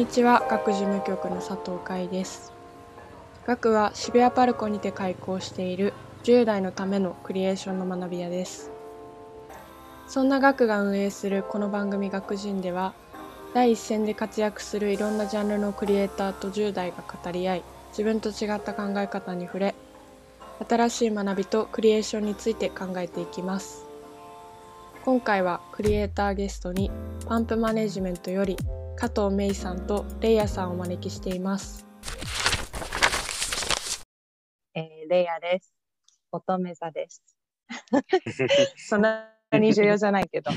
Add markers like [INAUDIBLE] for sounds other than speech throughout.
にちは。学事務局の佐藤海です。学は渋谷パルコにて開校している10代のためのクリエーションの学び屋です。そんな学が運営するこの番組学人では第一線で活躍するいろんなジャンルのクリエイターと10代が語り合い自分と違った考え方に触れ新しい学びとクリエーションについて考えていきます。今回はクリエイターゲストにパンプマネジメントより加藤芽衣さんとレイヤさんをお招きしています。えー、レイヤです。乙女座です。[LAUGHS] そんなに重要じゃないけど、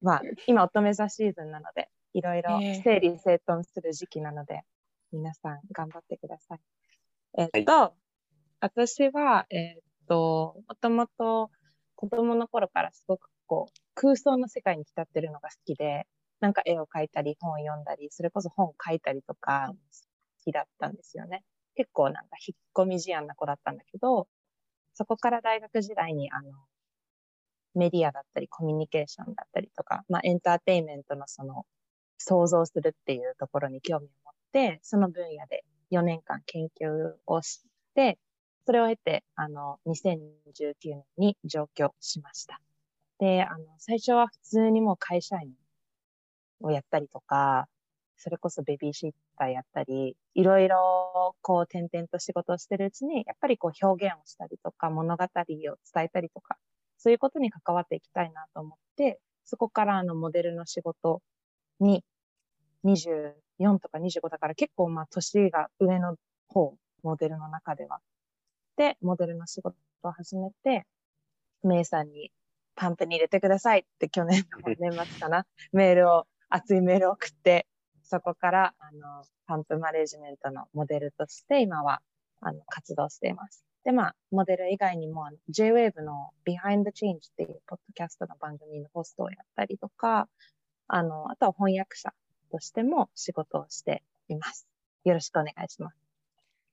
まあ今乙女座シーズンなので、いろいろ整理整頓する時期なので、えー、皆さん頑張ってください。えー、っと、はい、私は、えー、っと、もともと子供の頃からすごくこう空想の世界に浸ってるのが好きで、なんか絵を描いたり、本を読んだり、それこそ本書いたりとか、好きだったんですよね。結構なんか引っ込み思案な子だったんだけど、そこから大学時代にあの、メディアだったり、コミュニケーションだったりとか、まあエンターテインメントのその、想像するっていうところに興味を持って、その分野で4年間研究をして、それを経て、あの、2019年に上京しました。で、あの、最初は普通にもう会社員をやったりとか、それこそベビーシッターやったり、いろいろこう転々と仕事をしてるうちに、やっぱりこう表現をしたりとか、物語を伝えたりとか、そういうことに関わっていきたいなと思って、そこからあのモデルの仕事に24とか25だから結構まあ年が上の方、モデルの中では。で、モデルの仕事を始めて、メイさんにパンプに入れてくださいって去年の年末かな、メールを熱いメールを送って、そこから、あの、パンプマネジメントのモデルとして今は、あの、活動しています。で、まあ、モデル以外にも、J-Wave の Behind the Change っていうポッドキャストの番組のホストをやったりとか、あの、あとは翻訳者としても仕事をしています。よろしくお願いします。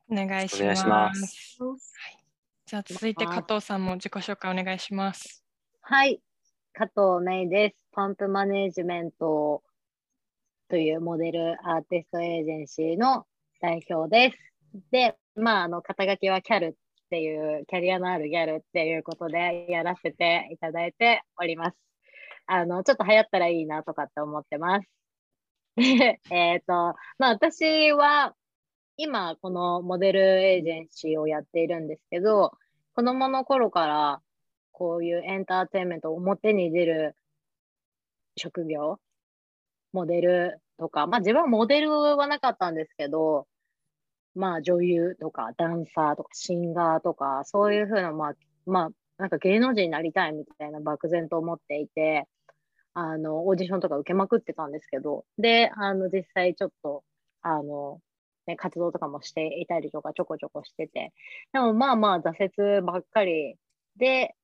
お願いします。ますはい、じゃあ続いて加藤さんも自己紹介お願いします。はい、加藤芽衣です。パンプマネジメントというモデルアーティストエージェンシーの代表です。で、まあ、あの、肩書きはキャルっていう、キャリアのあるギャルっていうことでやらせていただいております。あの、ちょっと流行ったらいいなとかって思ってます。[LAUGHS] えっ、と、まあ、私は、今、このモデルエージェンシーをやっているんですけど、子供の頃からこういうエンターテインメントを表に出る職業、モデルとか、まあ自分はモデルはなかったんですけど、まあ女優とかダンサーとかシンガーとか、そういうふうな、まあ、まあ、なんか芸能人になりたいみたいな漠然と思っていて、あの、オーディションとか受けまくってたんですけど、で、あの、実際ちょっと、あの、ね、活動とかもしていたりとかちょこちょこしてて、でもまあまあ挫折ばっかり。で、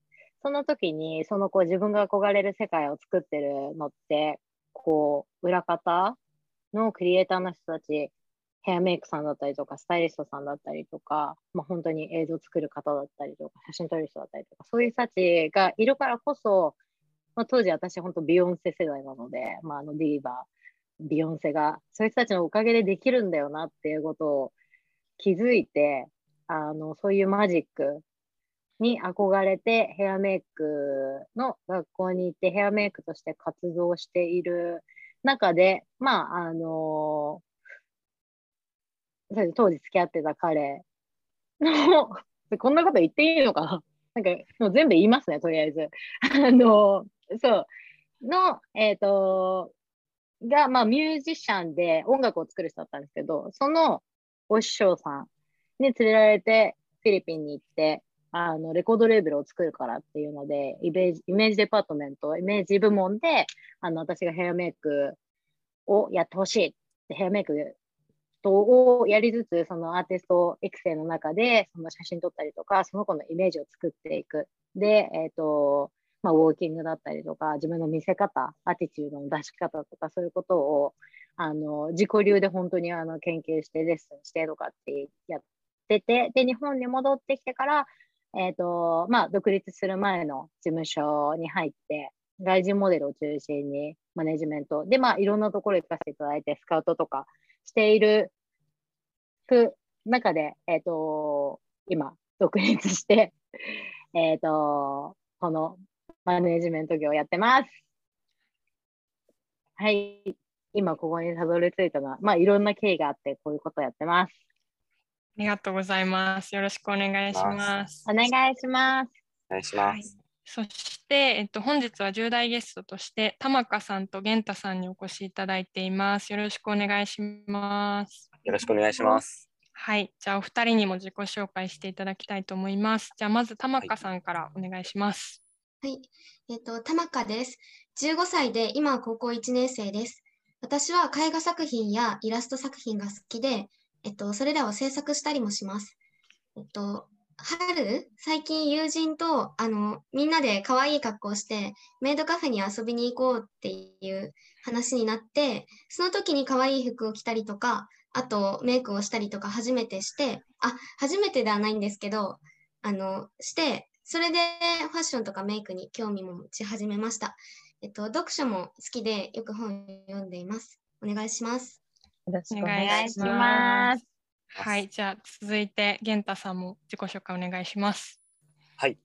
その時に、そのこう自分が憧れる世界を作ってるのって、こう、裏方のクリエイターの人たち、ヘアメイクさんだったりとか、スタイリストさんだったりとか、まあ、本当に映像作る方だったりとか、写真撮る人だったりとか、そういう人たちがいるからこそ、まあ、当時私本当ビヨンセ世代なので、まあ、あのディーバー、ビヨンセが、そういう人たちのおかげでできるんだよなっていうことを気づいて、あの、そういうマジックに憧れてヘアメイクの学校に行ってヘアメイクとして活動している中で、まあ、あのー、当時付き合ってた彼の、[LAUGHS] こんなこと言っていいのかな？なんか、もう全部言いますね、とりあえず。あのー、そう。の、えっ、ー、と、が、まあ、ミュージシャンで音楽を作る人だったんですけど、そのお師匠さんに連れられてフィリピンに行って、あの、レコードレーベルを作るからっていうので、イメージイメージデパートメント、イメージ部門で、あの、私がヘアメイクをやってほしいってヘアメイクとをやりつつ、そのアーティスト育成の中で、その写真撮ったりとか、その子のイメージを作っていく。で、えっ、ー、と、まあ、ウォーキングだったりとか、自分の見せ方、アティチュードの出し方とか、そういうことを、あの、自己流で本当にあの研究してレッスンしてとかってやってて、で、日本に戻ってきてから、えっ、ー、と、まあ、独立する前の事務所に入って、外人モデルを中心にマネジメント。で、まあ、いろんなところ行かせていただいて、スカウトとかしている中で、えっ、ー、と、今、独立して、[LAUGHS] えっ、と、このマネジメント業をやってます。はい。今ここにたどり着いたのは、まあ、いろんな経緯があって、こういうことやってます。ありがとうございます。よろしくお願いします。お願いします。お願いします。はい、そして、えっと、本日は重大ゲストとして、玉香さんと源太さんにお越しいただいています。よろしくお願いします。よろしくお願いします。はい、じゃあお二人にも自己紹介していただきたいと思います。じゃあまず玉香さんからお願いします。はい、えっ、ー、と玉香です。15歳で今は高校1年生です。私は絵画作品やイラスト作品が好きで、えっと、それらを制作したりもします。えっと、春、最近友人とあのみんなで可愛い格好をしてメイドカフェに遊びに行こうっていう話になって、その時に可愛い服を着たりとか、あとメイクをしたりとか初めてして、あ、初めてではないんですけど、あの、して、それでファッションとかメイクに興味も持ち始めました。えっと、読書も好きでよく本読んでいます。お願いします。よろしくお願いします。はい、じゃあ続いて源太さんも自己紹介お願いします。はい、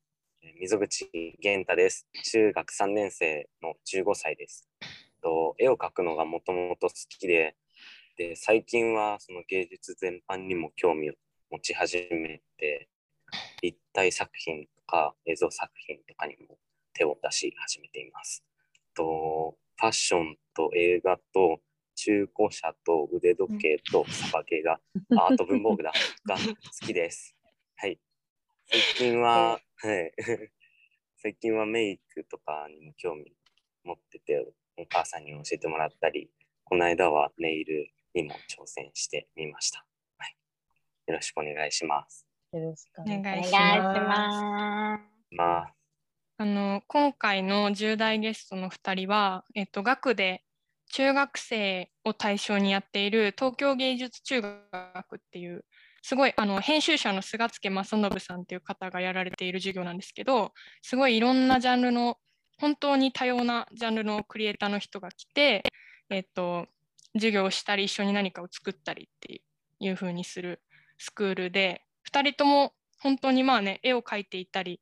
溝口源太です。中学3年生の15歳です。と絵を描くのがもともと好きで、で最近はその芸術全般にも興味を持ち始めて、立体作品とか映像作品とかにも手を出し始めています。とファッションと映画と中古車と腕時計と [LAUGHS] サバゲーが、アート文房具だが好きです。はい。最近は、はい。[LAUGHS] 最近はメイクとかにも興味持ってて、お母さんに教えてもらったり、この間はネイルにも挑戦してみました。はい。よろしくお願いします。よろしくお願いします。まああの今回の10代ゲストの2人は、えっと、学で中学生を対象にやっている東京芸術中学っていうすごいあの編集者の菅助正信さんっていう方がやられている授業なんですけどすごいいろんなジャンルの本当に多様なジャンルのクリエイターの人が来て、えっと、授業をしたり一緒に何かを作ったりっていう風にするスクールで2人とも本当にまあね絵を描いていたり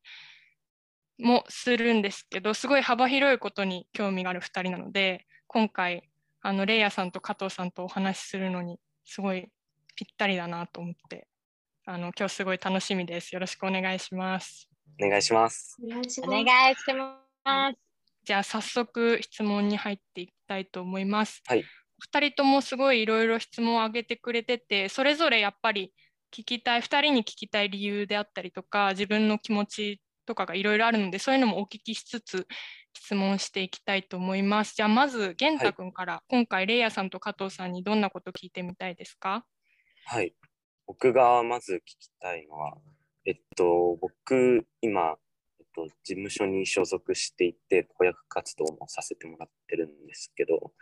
もするんですけどすごい幅広いことに興味がある2人なので今回あのレイヤさんと加藤さんとお話しするのにすごいぴったりだなと思ってあの今日すごい楽しみです。よろしくお願いします。お願いします。お願いします。じゃあ早速質問に入っていきたいと思います。はい。2人ともすごいいろいろ質問を挙げてくれててそれぞれやっぱり聞きたい2人に聞きたい理由であったりとか自分の気持ちとかがいろいろあるのでそういうのもお聞きしつつ質問していきたいと思います。じゃあまず玄太君から、はい、今回レイヤさんと加藤さんにどんなこと聞いてみたいですか？はい、僕がまず聞きたいのは、えっと、僕今、えっと、事務所に所属していて子役活動もさせてもらってるんですけど、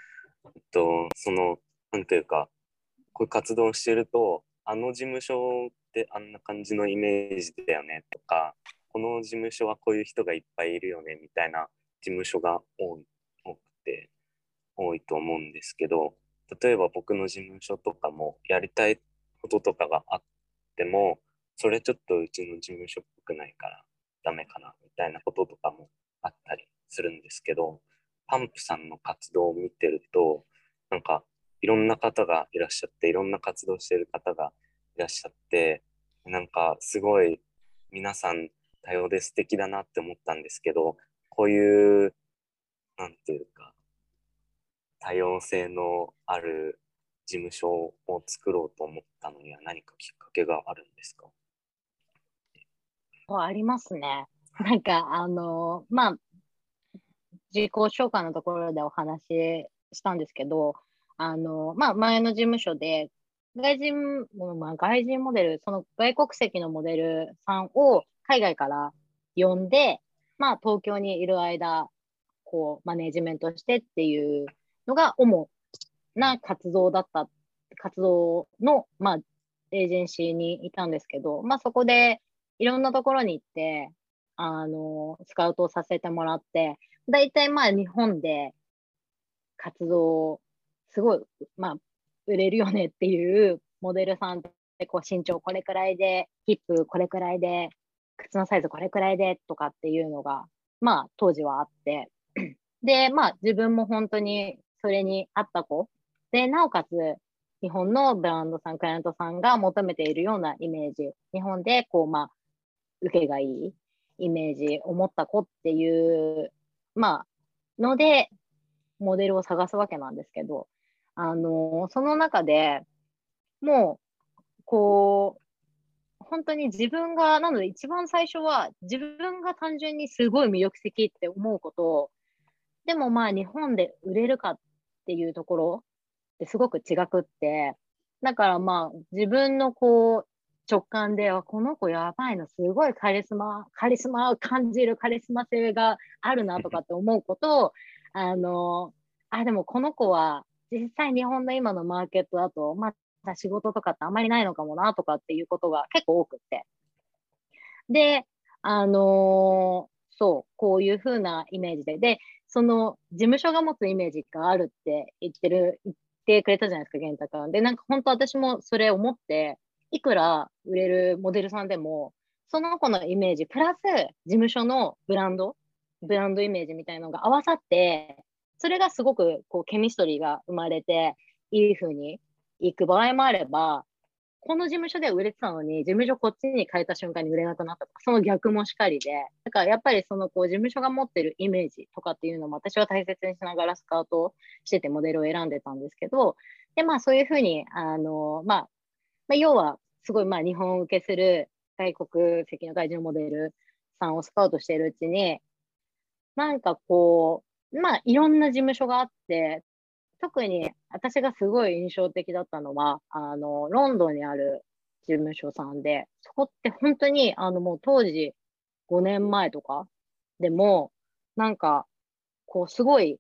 えっと、そのなんというかこういう活動をしてるとあの事務所ってあんな感じのイメージだよねとかこの事務所はこういう人がいっぱいいるよねみたいな事務所が多い多くて多いと思うんですけど例えば僕の事務所とかもやりたいこととかがあってもそれちょっとうちの事務所っぽくないからダメかなみたいなこととかもあったりするんですけどパンプさんの活動を見てるとなんかいろんな方がいらっしゃっていろんな活動してる方がいらっしゃってなんかすごい皆さん多様で素敵だなって思ったんですけど、こういう、なんていうか、多様性のある事務所を作ろうと思ったのには何かきっかけがあるんですか？ありますね。[LAUGHS] なんか、あの、まあ、自己紹介のところでお話ししたんですけど、あの、まあ、前の事務所で、外人、まあ、外人モデル、その外国籍のモデルさんを海外から呼んで、まあ、東京にいる間、こう、マネージメントしてっていうのが主な活動だった、活動の、まあ、エージェンシーにいたんですけど、まあ、そこでいろんなところに行って、あの、スカウトをさせてもらって、大体まあ日本で活動、すごい、まあ、売れるよねっていうモデルさんってこう身長これくらいで、ヒップこれくらいで、靴のサイズこれくらいでとかっていうのが、まあ当時はあって、[CLEARS THROAT] で、まあ自分も本当にそれに合った子。で、なおかつ日本のブランドさん、クライアントさんが求めているようなイメージ、日本でこう、まあ、受けがいいイメージを持った子っていう、まあ、ので、モデルを探すわけなんですけど、あの、その中でもう、こう、本当に自分が、なので一番最初は自分が単純にすごい魅力的って思うこと。をでもまあ日本で売れるかっていうところってすごく違くって、だからまあ自分のこう直感で、この子やばいの、すごいカリスマ、カリスマを感じるカリスマ性があるなとかって思うこと。を、あの、あ、でもこの子は実際日本の今のマーケットだと、まだ仕事とかってあんまりないのかもなとかっていうことが結構多くって。で、あのー、そう、こういう風なイメージで。で、その事務所が持つイメージがあるって言ってる、言ってくれたじゃないですか、玄太君。で、なんか本当私もそれ思って、いくら売れるモデルさんでも、その子のイメージ、プラス事務所のブランド、ブランドイメージみたいのが合わさって、それがすごくこうケミストリーが生まれて、いい風にいく場合もあれば、この事務所では売れてたのに、事務所こっちに変えた瞬間に売れなくなったとか、その逆もしかりで、だからやっぱりそのこう事務所が持ってるイメージとかっていうのも私は大切にしながらスカウトしててモデルを選んでたんですけど、で、まあそういうふうに、あの、まあ、まあ、要はすごいまあ日本を受けする外国籍の外人モデルさんをスカウトしているうちに、なんかこう、まあいろんな事務所があって、特に私がすごい印象的だったのは、あの、ロンドンにある事務所さんで、そこって本当に、あの、もう当時5年前とかでも、なんか、こう、すごい、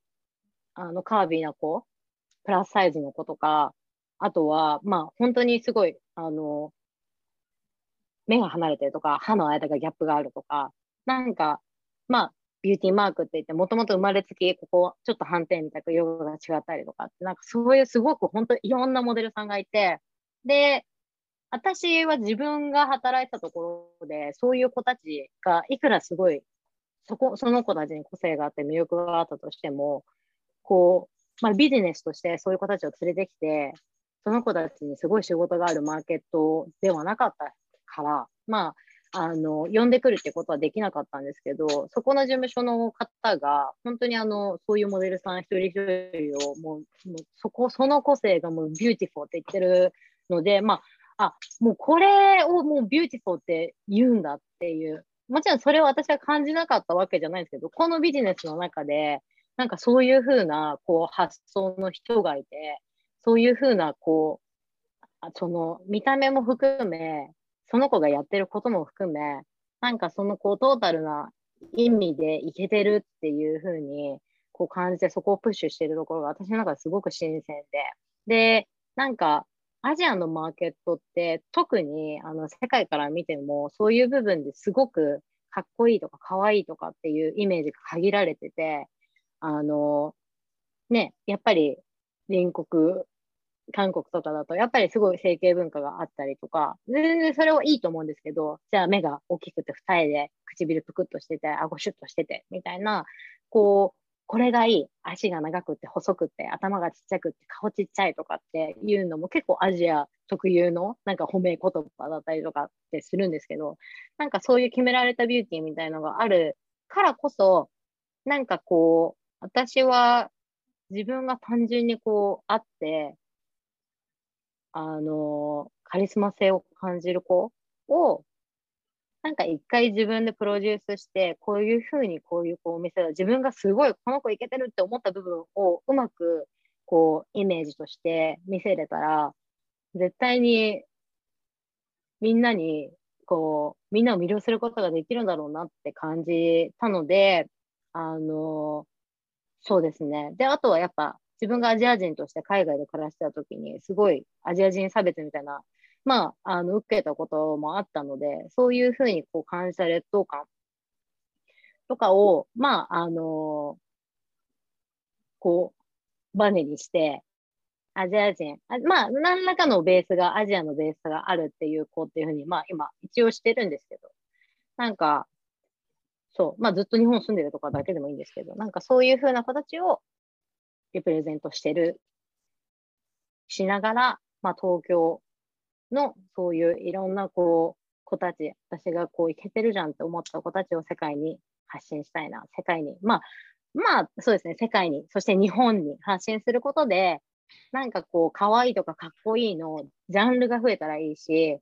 あの、カービーな子、プラスサイズの子とか、あとは、まあ、本当にすごい、あの、目が離れてるとか、歯の間がギャップがあるとか、なんか、まあ、ビューティーマークって言って、もともと生まれつき、ここ、ちょっと斑点みたいな色が違ったりとかって、なんかそういうすごく本当いろんなモデルさんがいて、で、私は自分が働いたところで、そういう子たちがいくらすごい、そこ、その子たちに個性があって魅力があったとしても、こう、まあビジネスとしてそういう子たちを連れてきて、その子たちにすごい仕事があるマーケットではなかったから、まあ、あの、呼んでくるってことはできなかったんですけど、そこの事務所の方が、本当にあの、そういうモデルさん一人一人を、もう、もうそこ、その個性がもう beautiful って言ってるので、まあ、あ、もうこれをもう beautiful って言うんだっていう、もちろんそれを私は感じなかったわけじゃないんですけど、このビジネスの中で、なんかそういうふうな、こう、発想の人がいて、そういうふうな、こう、その、見た目も含め、その子がやってることも含め、なんかそのこうトータルな意味でいけてるっていうふうにこう感じてそこをプッシュしてるところが私の中ですごく新鮮で、で、なんかアジアのマーケットって特にあの世界から見てもそういう部分ですごくかっこいいとかかわいいとかっていうイメージが限られてて、あの、ね、やっぱり隣国韓国とかだと、やっぱりすごい整形文化があったりとか、全然それはいいと思うんですけど、じゃあ目が大きくて二重で、唇ぷくっとしてて、顎シュッとしてて、みたいな、こう、これがいい、足が長くて細くて、頭がちっちゃくて、顔ちっちゃいとかっていうのも結構アジア特有のなんか褒め言葉だったりとかってするんですけど、なんかそういう決められたビューティーみたいのがあるからこそ、なんかこう、私は自分が単純にこうあって、あの、カリスマ性を感じる子を、なんか一回自分でプロデュースして、こういうふうにこういう子を見せる。自分がすごいこの子いけてるって思った部分をうまくこうイメージとして見せれたら、絶対にみんなにこう、みんなを魅了することができるんだろうなって感じたので、あの、そうですね。で、あとはやっぱ自分がアジア人として海外で暮らしてた時に、すごいアジア人差別みたいな、まあ、あの、受けたこともあったので、そういうふうにこう感じた劣等感とかを、まあ、あのこう、バネにして、アジア人、あまあ、何らかのベースが、アジアのベースがあるっていう子っていうふうに、まあ、今、一応してるんですけど、なんか、そう、まあ、ずっと日本住んでるとかだけでもいいんですけど、なんかそういうふうな子たちをリプレゼントしてる、しながら、まあ、東京のそういういろんなこう、子たち、私がこういけてるじゃんって思った子たちを世界に発信したいな、世界に、まあ、まあ、そうですね、世界に、そして日本に発信することで、なんかこう、可愛いとかかっこいいの、ジャンルが増えたらいいし、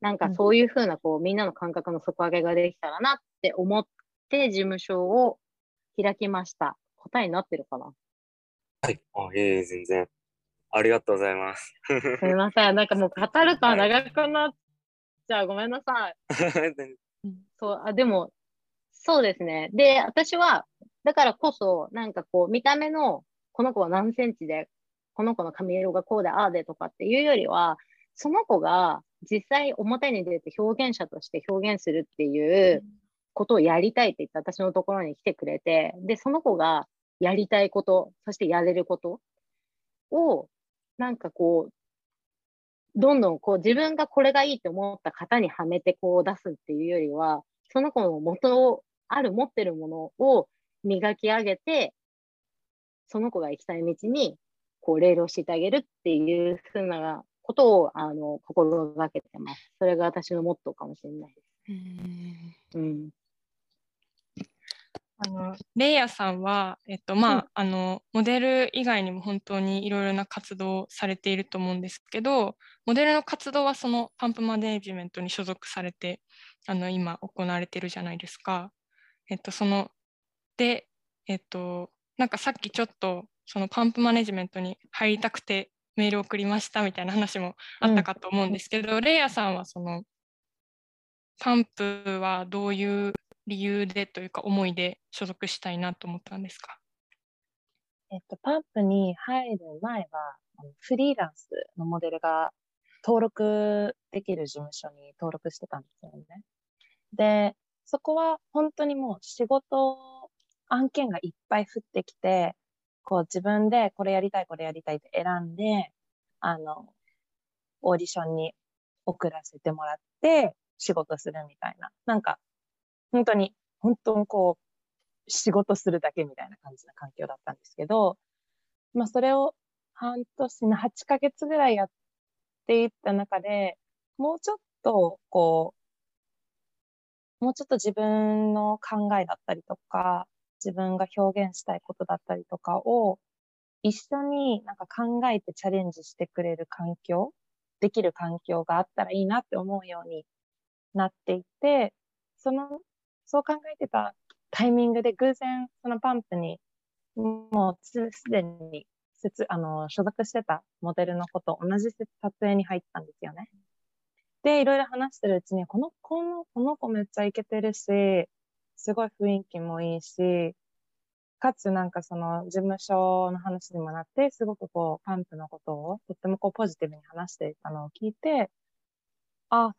なんかそういうふうな、こう、みんなの感覚の底上げができたらなって思って、事務所を開きました。答えになってるかな？はい。あ、ええ全然。ありがとうございます。すみません。なんかもう語ると長くなっちゃう。ごめんなさい。[LAUGHS] そう、あ、でも、そうですね。で、私は、だからこそ、なんかこう、見た目の、この子は何センチで、この子の髪色がこうで、ああでとかっていうよりは、その子が実際表に出て表現者として表現するっていうことをやりたいって言って私のところに来てくれて、で、その子がやりたいこと、そしてやれることを、なんかこう、どんどんこう自分がこれがいいって思った型にはめてこう出すっていうよりは、その子の元を、ある持ってるものを磨き上げて、その子が行きたい道にこうレールをしてあげるっていうふうなことをあの心がけてます。それが私のモットーかもしれないです。うん、あのレイヤさんは、えっとまあ、うん、あのモデル以外にも本当にいろいろな活動をされていると思うんですけどモデルの活動はそのパンプマネージメントに所属されてあの今行われてるじゃないですか。えっと、そので、えっと、なんかさっきちょっとそのパンプマネジメントに入りたくてメールを送りましたみたいな話もあったかと思うんですけど、うん、レイヤさんはそのパンプはどういう理由でというか思いで所属したいなと思ったんですか？えっと、パンプに入る前はフリーランスのモデルが登録できる事務所に登録してたんですよね。で、そこは本当にもう仕事案件がいっぱい降ってきて、こう自分でこれやりたい、これやりたいって選んで、あの、オーディションに送らせてもらって仕事するみたいな。なんか、本当に、本当にこう、仕事するだけみたいな感じな環境だったんですけど、まあそれを半年の8ヶ月ぐらいやっていった中で、もうちょっと、こう、もうちょっと自分の考えだったりとか、自分が表現したいことだったりとかを一緒になんか考えてチャレンジしてくれる環境、できる環境があったらいいなって思うようになっていて、その、そう考えてたタイミングで偶然そのパンプにもうすでにあの所属してたモデルの子と同じ撮影に入ったんですよね。で、いろいろ話してるうちに、この、この、この子めっちゃイケてるし、すごい雰囲気もいいし、かつなんかその事務所の話にもなって、すごくこうパンプのことをとってもこうポジティブに話していたのを聞いて、あ、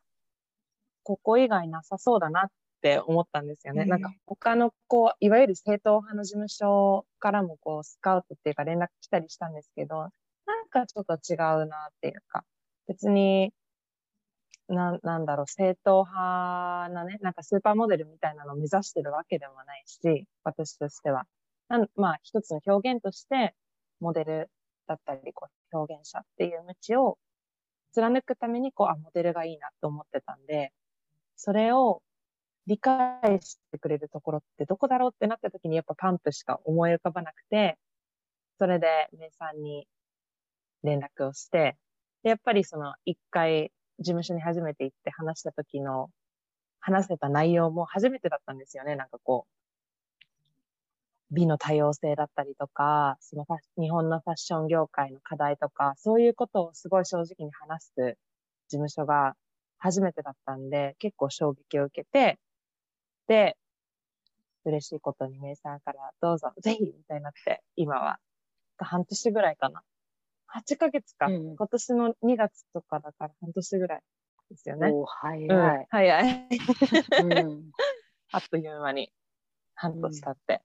ここ以外なさそうだなって思ったんですよね。なんか他のこう、いわゆる正統派の事務所からもこうスカウトっていうか連絡来たりしたんですけど、なんかちょっと違うなっていうか、別にななんだろう、正統派なね、なんかスーパーモデルみたいなのを目指してるわけでもないし、私としては。なんまあ、一つの表現として、モデルだったり、こう、表現者っていう道を貫くために、こう、あ、モデルがいいなと思ってたんで、それを理解してくれるところってどこだろうってなった時に、やっぱパンプしか思い浮かばなくて、それで、名さんに連絡をして、で、やっぱりその一回事務所に初めて行って話した時の、話せた内容も初めてだったんですよね。なんかこう、美の多様性だったりとか、その日本のファッション業界の課題とか、そういうことをすごい正直に話す事務所が初めてだったんで、結構衝撃を受けて、嬉しいことにメイさんからどうぞ、ぜひみたいになって、今は半年ぐらいかな。8ヶ月か、うん、今年の2月とかだから半年ぐらいですよね。お早い。うん、早い、うん。[LAUGHS] あっという間に。半年経って。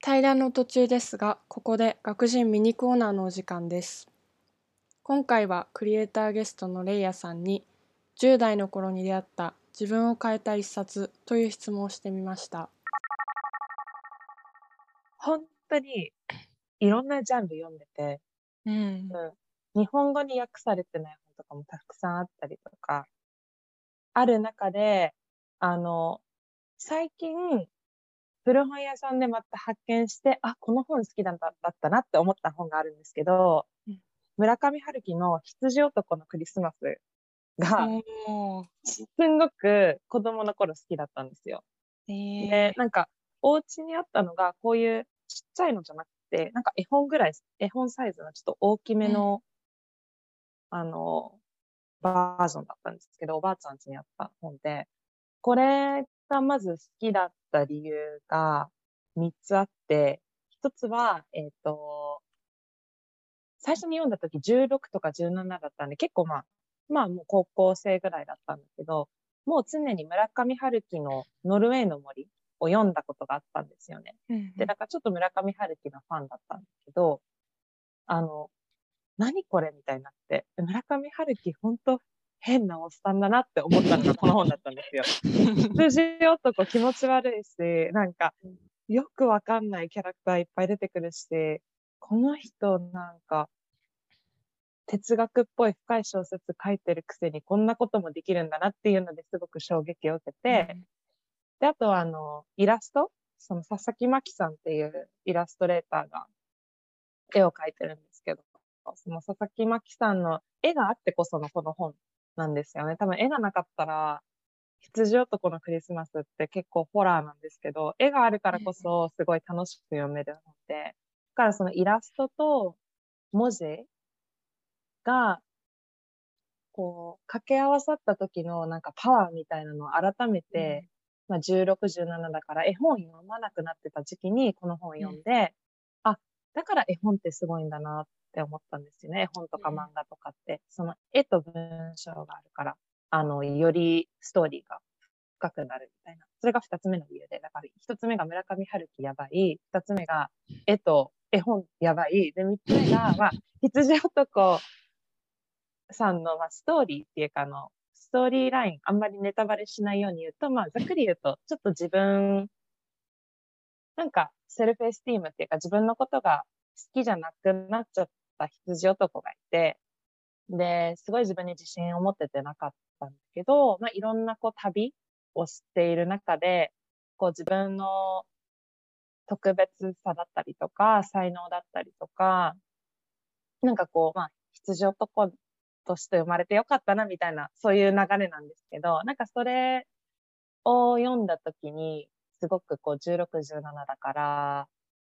対談の途中ですが、ここで学人ミニコーナーのお時間です。今回はクリエイターゲストのレイヤさんに10代の頃に出会った自分を変えた一冊という質問をしてみました。本当にいろんなジャンル読んでて、うん。日本語に訳されてない本とかもたくさんあったりとか、ある中で、あの、最近、古本屋さんでまた発見して、あ、この本好きだっただったなって思った本があるんですけど、うん。村上春樹の羊男のクリスマスが、すんごく子供の頃好きだったんですよ。えー。で、なんか、お家にあったのが、こういうちっちゃいのじゃなくて、なんか絵本ぐらい、絵本サイズのちょっと大きめの、あの、バージョンだったんですけど、おばあちゃん家にあった本で、これがまず好きだった理由が3つあって、1つは、えっ、と、最初に読んだ時16とか17だったんで、結構まあ、まあもう高校生ぐらいだったんだけど、もう常に村上春樹のノルウェーの森を読んだことがあったんですよね。うんで、だからちょっと村上春樹のファンだったんだけど、あの、何これみたいになって、で村上春樹本当変なおっさんだなって思ったのがこの本だったんですよ。[LAUGHS] 羊男気持ち悪いし、なんか、よくわかんないキャラクターいっぱい出てくるし、この人なんか、哲学っぽい深い小説書いてるくせにこんなこともできるんだなっていうのですごく衝撃を受けて、で、あとはあの、イラストその佐々木真希さんっていうイラストレーターが絵を描いてるんですけど、その佐々木真希さんの絵があってこそのこの本なんですよね。多分絵がなかったら、羊男のクリスマスって結構ホラーなんですけど、絵があるからこそすごい楽しく読める本で、だからそのイラストと文字が、こう、掛け合わさった時のなんかパワーみたいなのを改めて、まあ16、17だから絵本読まなくなってた時期にこの本を読んで、あ、だから絵本ってすごいんだなって思ったんですよね。絵本とかうん漫画とかって。その絵と文章があるから、あの、よりストーリーが深くなるみたいな。それが二つ目の理由で。だから一つ目が村上春樹やばい。二つ目が絵と絵本やばい。で、三つ目が、まあ、[LAUGHS] 羊男さんの、まあ、ストーリーっていうか、あの、ストーリーライン、あんまりネタバレしないように言うと、まあ、ざっくり言うと、ちょっと自分、なんか、セルフエスティームっていうか、自分のことが好きじゃなくなっちゃった羊男がいて、で、すごい自分に自信を持っててなかったんだけど、まあ、いろんなこう旅をしている中で、こう自分の特別さだったりとか、才能だったりとか、なんかこう、まあ、羊男として生まれてよかったなみたいな、そういう流れなんですけど、なんかそれを読んだ時に、すごくこう16、17だから、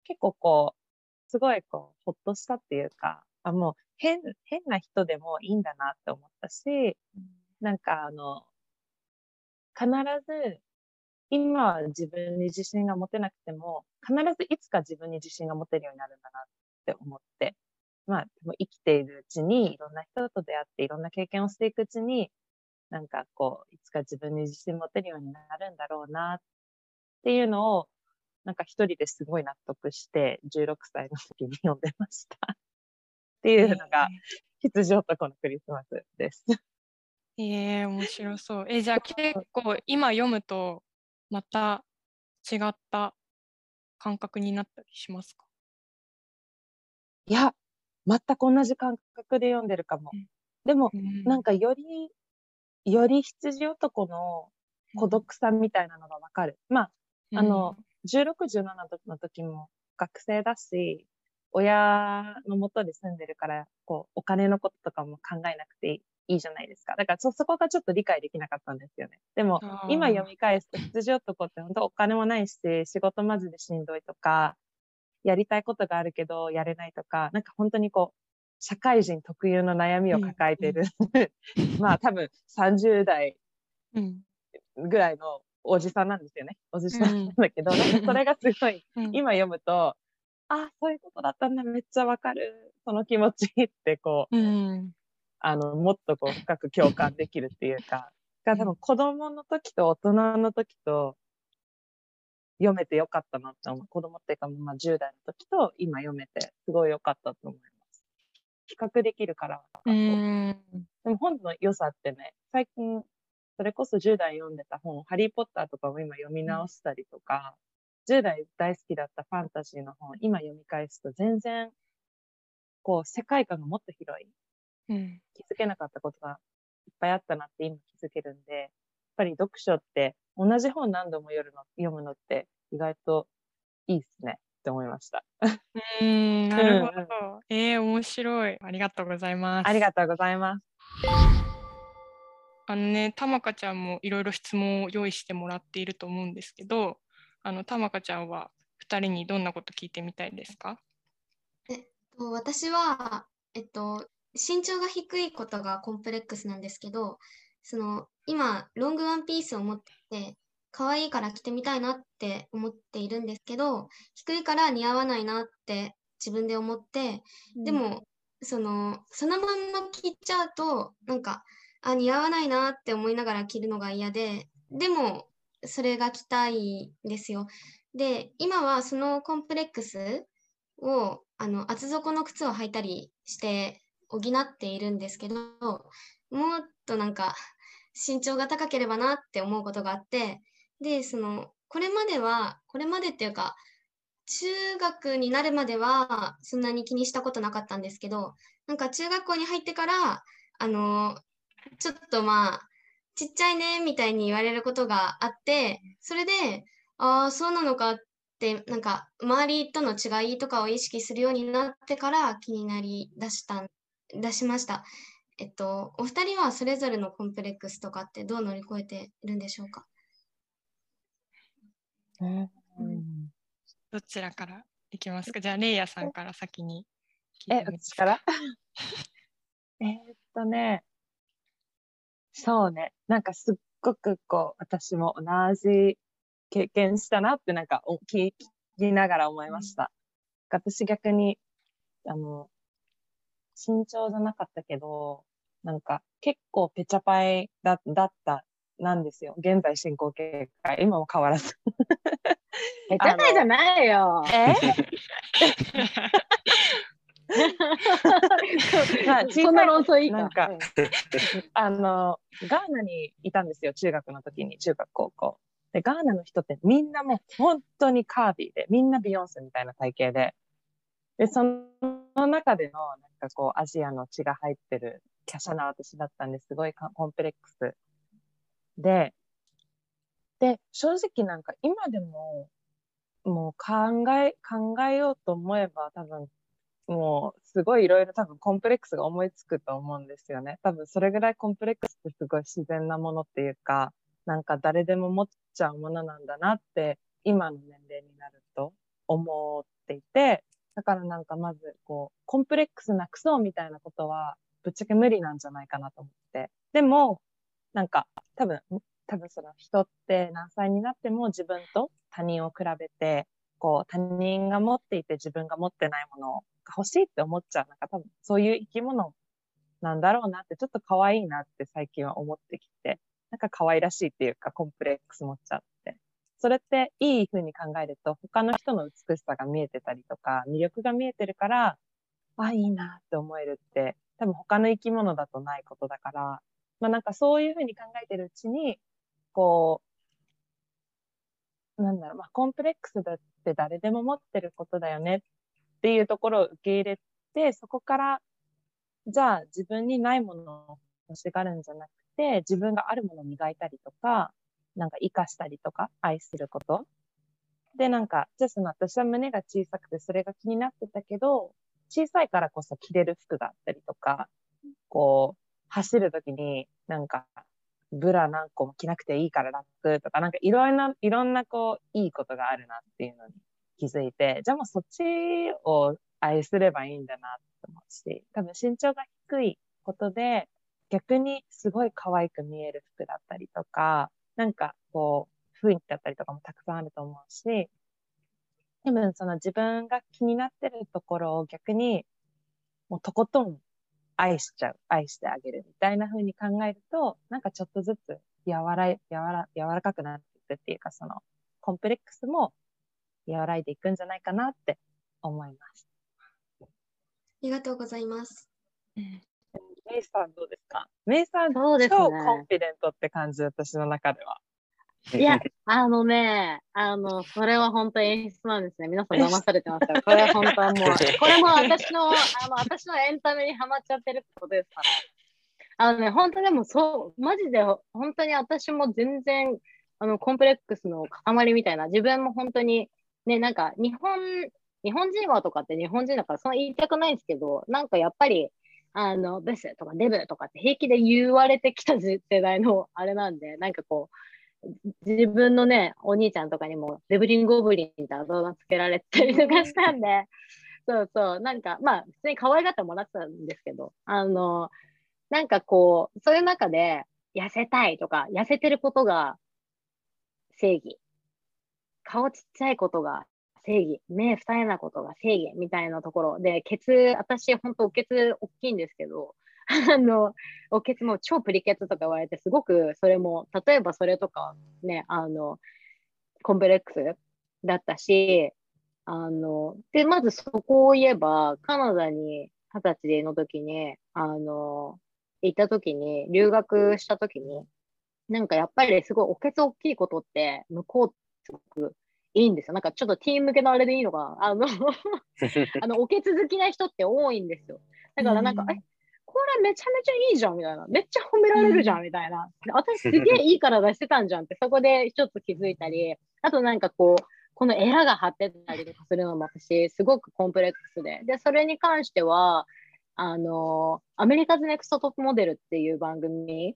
結構こう、すごいこう、ほっとしたっていうか、あ、もう変、変な人でもいいんだなって思ったし、なんかあの、必ず、今は自分に自信が持てなくても、必ずいつか自分に自信が持てるようになるんだなって思って、まあ、生きているうちに、いろんな人と出会って、いろんな経験をしていくうちに、なんかこう、いつか自分に自信持てるようになるんだろうなっていうのを、なんか一人ですごい納得して、16歳の時に読んでました。[LAUGHS] っていうのが、羊男のクリスマスです。ええ面白そう。え、じゃあ [LAUGHS] 結構今読むとまた違った感覚になったりしますか？いや、全く同じ感覚で読んでるかもうん。でも、うんなんかより、より羊男の孤独さみたいなのがわかる。まあ、あの、16、17の時も学生だし、親のもとで住んでるから、こう、お金のこととかも考えなくていいじゃないですか。だからそ、そこがちょっと理解できなかったんですよね。でも、今読み返すと、羊男って本当お金もないし、仕事マジでしんどいとか、やりたいことがあるけど、やれないとか、なんか本当にこう、社会人特有の悩みを抱えてる、[LAUGHS] まあ多分30代うん。ぐらいのおじさんなんですよね。おじさんうん。なんだけど、なんかそれがすごい、うん。今読むと、あ、そういうことだったんだ、めっちゃわかる、その気持ちって、こう、うん。あの、もっとこう、深く共感できるっていうか、が多分子供の時と大人の時と、読めてよかったなって思う。子供っていうか、まあ、10代の時と今読めてすごい良かったと思います。比較できるから。うん。でも本の良さってね、最近、それこそ10代読んでた本、ハリー・ポッターとかを今読み直したりとか、10代大好きだったファンタジーの本、今読み返すと全然、こう、世界観がもっと広い。うん。気づけなかったことがいっぱいあったなって今気づけるんで、やっぱり読書って同じ本何度も読むの読むのって意外といいっすねって思いました。うん、なるほど。えー、面白い。ありがとうございます。ありがとうございます。あのね、たまかちゃんもいろいろ質問を用意してもらっていると思うんですけど、あのたまかちゃんは2人にどんなこと聞いてみたいですか？と私は、えっと、身長が低いことがコンプレックスなんですけど、その今、ロングワンピースを持ってて、可愛いから着てみたいなって思っているんですけど、低いから似合わないなって自分で思って、でも、その、そのまんま着ちゃうと、なんか、あ、似合わないなって思いながら着るのが嫌で、でも、それが着たいんですよ。で、今はそのコンプレックスを、あの、厚底の靴を履いたりして補っているんですけど、もっとなんか、身長が高ければなって思うことがあって、で、その、これまでは、これまでっていうか、中学になるまではそんなに気にしたことなかったんですけど、なんか中学校に入ってから、あの、ちょっとまあ、ちっちゃいねみたいに言われることがあって、それで、ああ、そうなのかって、なんか周りとの違いとかを意識するようになってから気になりだした、出しました。えっと、お二人はそれぞれのコンプレックスとかってどう乗り越えているんでしょうか？うん。どちらからいきますか？じゃあ、レイヤさんから先に聞いえ、てみます私から？[LAUGHS] えーっとね、そうね、なんかすっごくこう、私も同じ経験したなってなんかお聞きながら思いました。私逆に、あの、身長じゃなかったけど、なんか結構ペチャパイだだったなんですよ。現在進行形が今も変わらず。え、じゃないじゃないよ。え？[LAUGHS] まあそんな論争いいか。なんかあの、ガーナにいたんですよ、中学の時に、中学高校。で、ガーナの人ってみんなもう本当にカービィで、みんなビヨンセみたいな体型で。で、その中での、なんかこう、アジアの血が入ってる華奢な私だったんですごいコンプレックス。で、で、正直なんか今でも、もう考え、考えようと思えば多分もうすごいいろいろ多分コンプレックスが思いつくと思うんですよね。多分それぐらいコンプレックスってすごい自然なものっていうか、なんか誰でも持っちゃうものなんだなって今の年齢になると思っていて、だからなんかまずこうコンプレックスなくそうみたいなことはぶっちゃけ無理なんじゃないかなと思って。でも、なんか多分、多分その人って何歳になっても自分と他人を比べて、こう他人が持っていて自分が持ってないものが欲しいって思っちゃう。なんか多分そういう生き物なんだろうなって、ちょっと可愛いなって最近は思ってきて、なんか可愛らしいっていうかコンプレックス持っちゃって。それっていい風に考えると他の人の美しさが見えてたりとか、魅力が見えてるから、あ、いいなって思えるって、多分他の生き物だとないことだから、まあなんかそういう風に考えてるうちに、こう、なんだろう、まあコンプレックスだって誰でも持ってることだよねっていうところを受け入れて、そこから、じゃあ自分にないものを欲しがるんじゃなくて、自分があるものを磨いたりとか、なんか活かしたりとか、愛すること。で、なんか、じゃあその私は胸が小さくてそれが気になってたけど、小さいからこそ着れる服があったりとか、こう、走るときになんか、ブラ何個も着なくていいから楽とか、なんかいろんな、いろんなこう、いいことがあるなっていうのに気づいて、じゃあもうそっちを愛すればいいんだなと思うし、多分身長が低いことで、逆にすごい可愛く見える服だったりとか、なんかこう、雰囲気だったりとかもたくさんあると思うし、多分その自分が気になってるところを逆に、もうとことん愛しちゃう、愛してあげるみたいな風に考えると、なんかちょっとずつ柔らい、柔ら、柔らかくなっていくっていうか、そのコンプレックスも和らいでいくんじゃないかなって思います。ありがとうございます。メイさんどうですか？メイさん、そうですね、超コンフィデントって感じ、私の中では。いや、あのね、あの、それは本当演出なんですね。皆さん騙されてますから、[LAUGHS] これは本当はもう、これも私の、あの、私のエンタメにハマっちゃってるってことですから。あのね、本当でもそう、マジで、本当に私も全然、あの、コンプレックスの塊みたいな、自分も本当に、ね、なんか、日本、日本人はとかって日本人だから、その言いたくないんですけど、なんかやっぱり、あの、ブスとかデブとかって平気で言われてきた世代のあれなんで、なんかこう、自分のね、お兄ちゃんとかにもデブリンゴブリンってあだ名つけられたりとかしたんで、[LAUGHS] そうそう、なんか、まあ、普通に可愛がってもらってたんですけど、あの、なんかこう、そういう中で、痩せたいとか、痩せてることが正義。顔ちっちゃいことが正義、目二重なことが正義みたいなところで、ケツ、私、本当、おけつ大きいんですけど、[LAUGHS] あの、おけつも超プリケツとか言われて、すごくそれも、例えばそれとかね、あの、コンプレックスだったし、あの、で、まずそこを言えば、カナダに二十歳の時に、あの、行った時に、留学した時に、なんかやっぱりすごいおけつ大きいことって、向こうすごくいいんですよ。なんかちょっとティーン向けのあれでいいのかな。あの [LAUGHS] あの、おけつ好きな人って多いんですよ。だからなんか、え、これめちゃめちゃいいじゃんみたいな。めっちゃ褒められるじゃんみたいな。私すげえいい体してたんじゃんって、そこでちょっと気づいたり、あとなんかこう、このエラが張ってたりとかするのも私、すごくコンプレックスで。で、それに関しては、あの、アメリカズネクストトップモデルっていう番組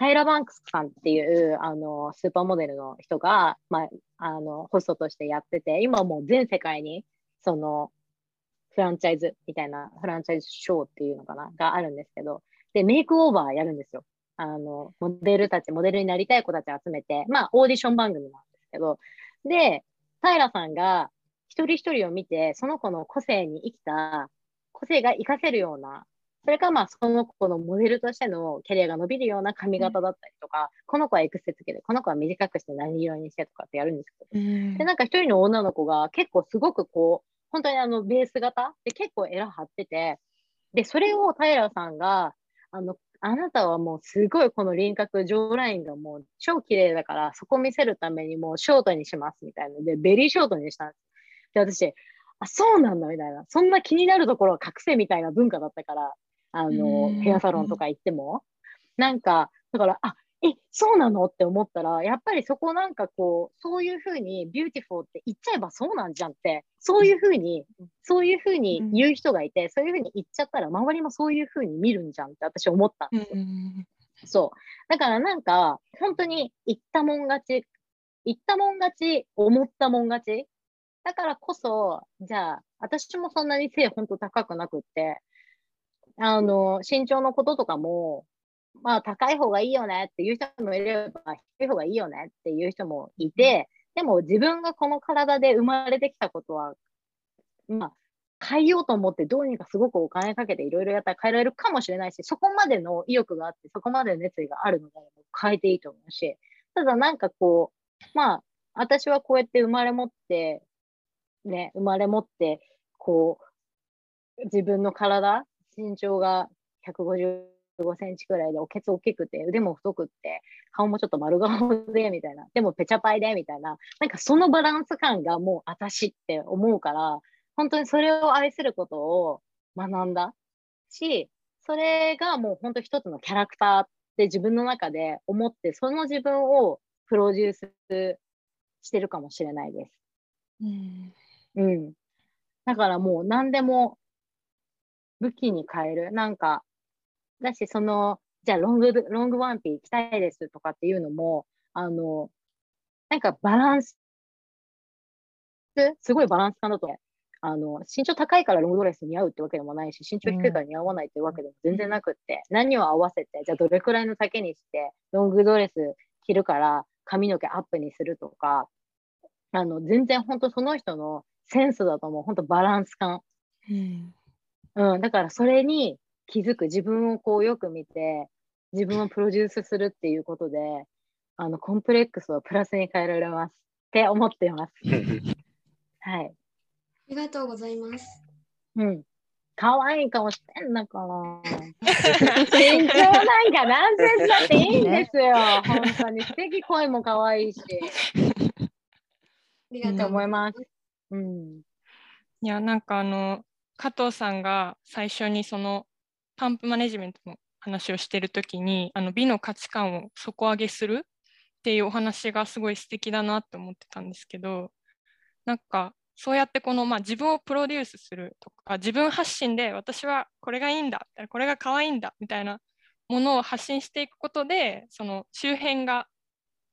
タイラ・バンクスさんっていうあのスーパーモデルの人が、まあ、あのホストとしてやってて、今もう全世界にそのフランチャイズみたいなフランチャイズショーっていうのかながあるんですけど、で、メイクオーバーやるんですよ。あの、モデルたち、モデルになりたい子たち集めて、まあ、オーディション番組なんですけど、で、平さんが一人一人を見て、その子の個性に生きた、個性が活かせるようなそれかまあその子のモデルとしてのキャリアが伸びるような髪型だったりとか、うん、この子はエクセつけて、この子は短くして何色にしてとかってやるんですけど、うん、で、なんか一人の女の子が結構すごくこう、本当にあのベース型で結構エラ張ってて、で、それを平さんが、あの、あなたはもうすごいこの輪郭、 jawline がもう超綺麗だから、そこ見せるためにもうショートにしますみたいなので、ベリーショートにしたんです。で、私、あ、そうなんだみたいな。そんな気になるところは隠せみたいな文化だったから、あの、ヘアサロンとか行っても。なんか、だから、あ、え、そうなの？って思ったら、やっぱりそこなんかこう、そういうふうに beautiful って言っちゃえばそうなんじゃんって、そういうふうに、そういうふうに言う人がいて、そういうふうに言っちゃったら、周りもそういうふうに見るんじゃんって私思ったんですよ。そう。だからなんか、本当に言ったもん勝ち、言ったもん勝ち、思ったもん勝ち。だからこそ、じゃあ、私もそんなに背本当高くなくって、あの、身長のこととかも、まあ、高い方がいいよねっていう人もいれば、低い方がいいよねっていう人もいて、でも自分がこの体で生まれてきたことは、まあ、変えようと思ってどうにかすごくお金かけていろいろやったら変えられるかもしれないし、そこまでの意欲があって、そこまでの熱意があるので変えていいと思うし、ただなんかこう、まあ、私はこうやって生まれ持って、ね、生まれ持って、こう、自分の体、身長が155センチくらいで、おけつ大きくて、腕も太くって、顔もちょっと丸顔で、みたいな。でもペチャパイで、みたいな。なんかそのバランス感がもう私って思うから、本当にそれを愛することを学んだし、それがもう本当一つのキャラクターって自分の中で思って、その自分をプロデュースしてるかもしれないです。うん。うん。だからもう何でも武器に変える。なんか、だし、その、じゃあロング、ロングワンピー行きたいですとかっていうのも、あの、なんかバランス、すごいバランス感だと、あの、身長高いからロングドレス似合うってわけでもないし、身長低いから似合わないってわけでも全然なくって、うん、何を合わせて、じゃあどれくらいの丈にして、ロングドレス着るから髪の毛アップにするとか、あの、全然本当その人のセンスだと思う。本当バランス感。うんうん、だからそれに気づく、自分をこうよく見て、自分をプロデュースするっていうことで、あの、コンプレックスをプラスに変えられます。って思ってます。[LAUGHS] はい。ありがとうございます。うん。可愛い顔してんだから。[LAUGHS] 身長なんか何センチだっていいんですよ。本当に素敵声も可愛いし。[LAUGHS] ありがとう思います。うん。いやなんかあの加藤さんが最初にそのパンプマネジメントの話をしてる時にあの美の価値観を底上げするっていうお話がすごい素敵だなって思ってたんですけどなんかそうやってこの、まあ、自分をプロデュースするとか自分発信で私はこれがいいんだこれが可愛いんだみたいなものを発信していくことでその周辺が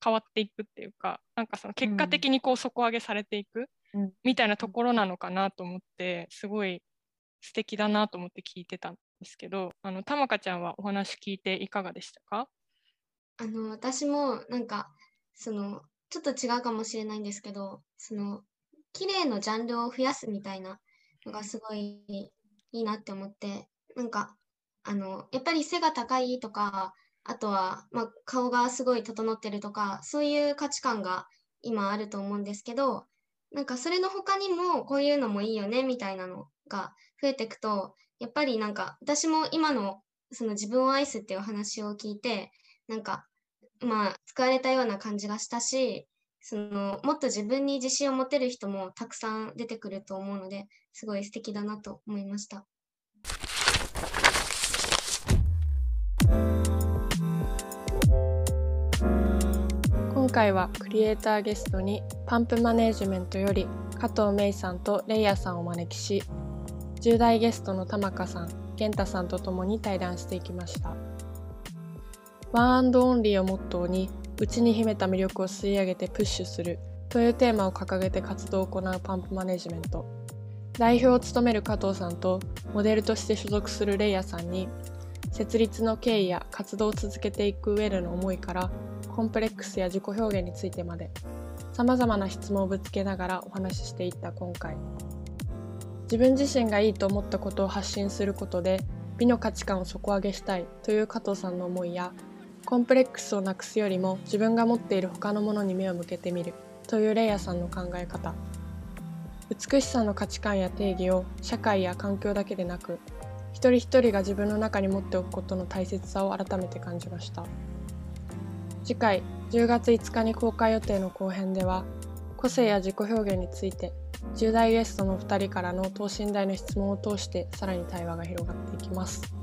変わっていくっていうかなんかその結果的にこう底上げされていくうん。みたいなところなのかなと思ってすごい素敵だなと思って聞いてたんですけどあのたまかちゃんはお話聞いていかがでしたか？あの私もなんかそのちょっと違うかもしれないんですけどその綺麗のジャンルを増やすみたいなのがすごいいいなって思ってなんかあのやっぱり背が高いとかあとは、まあ、顔がすごい整ってるとかそういう価値観が今あると思うんですけどなんかそれの他にもこういうのもいいよねみたいなのが増えていくとやっぱりなんか私も今のその自分を愛すっていう話を聞いてなんかまあ救われたような感じがしたしそのもっと自分に自信を持てる人もたくさん出てくると思うのですごい素敵だなと思いました。今回はクリエイターゲストにパンプマネージメントより加藤芽衣さんとレイヤーさんをお招きし10代ゲストの玉香さん健太さんと共に対談していきました。ワンオンリーをモットーに内に秘めた魅力を吸い上げてプッシュするというテーマを掲げて活動を行うパンプマネジメント。代表を務める加藤さんとモデルとして所属するレイヤさんに設立の経緯や活動を続けていく上での思いからコンプレックスや自己表現についてまでさまざまな質問をぶつけながらお話ししていった今回。自分自身がいいと思ったことを発信することで美の価値観を底上げしたいという加藤さんの思いやコンプレックスをなくすよりも自分が持っている他のものに目を向けてみるというレイヤさんの考え方。美しさの価値観や定義を社会や環境だけでなく一人一人が自分の中に持っておくことの大切さを改めて感じました。次回10月5日に公開予定の後編では個性や自己表現について10代ゲストの2人からの等身大の質問を通してさらに対話が広がっていきます。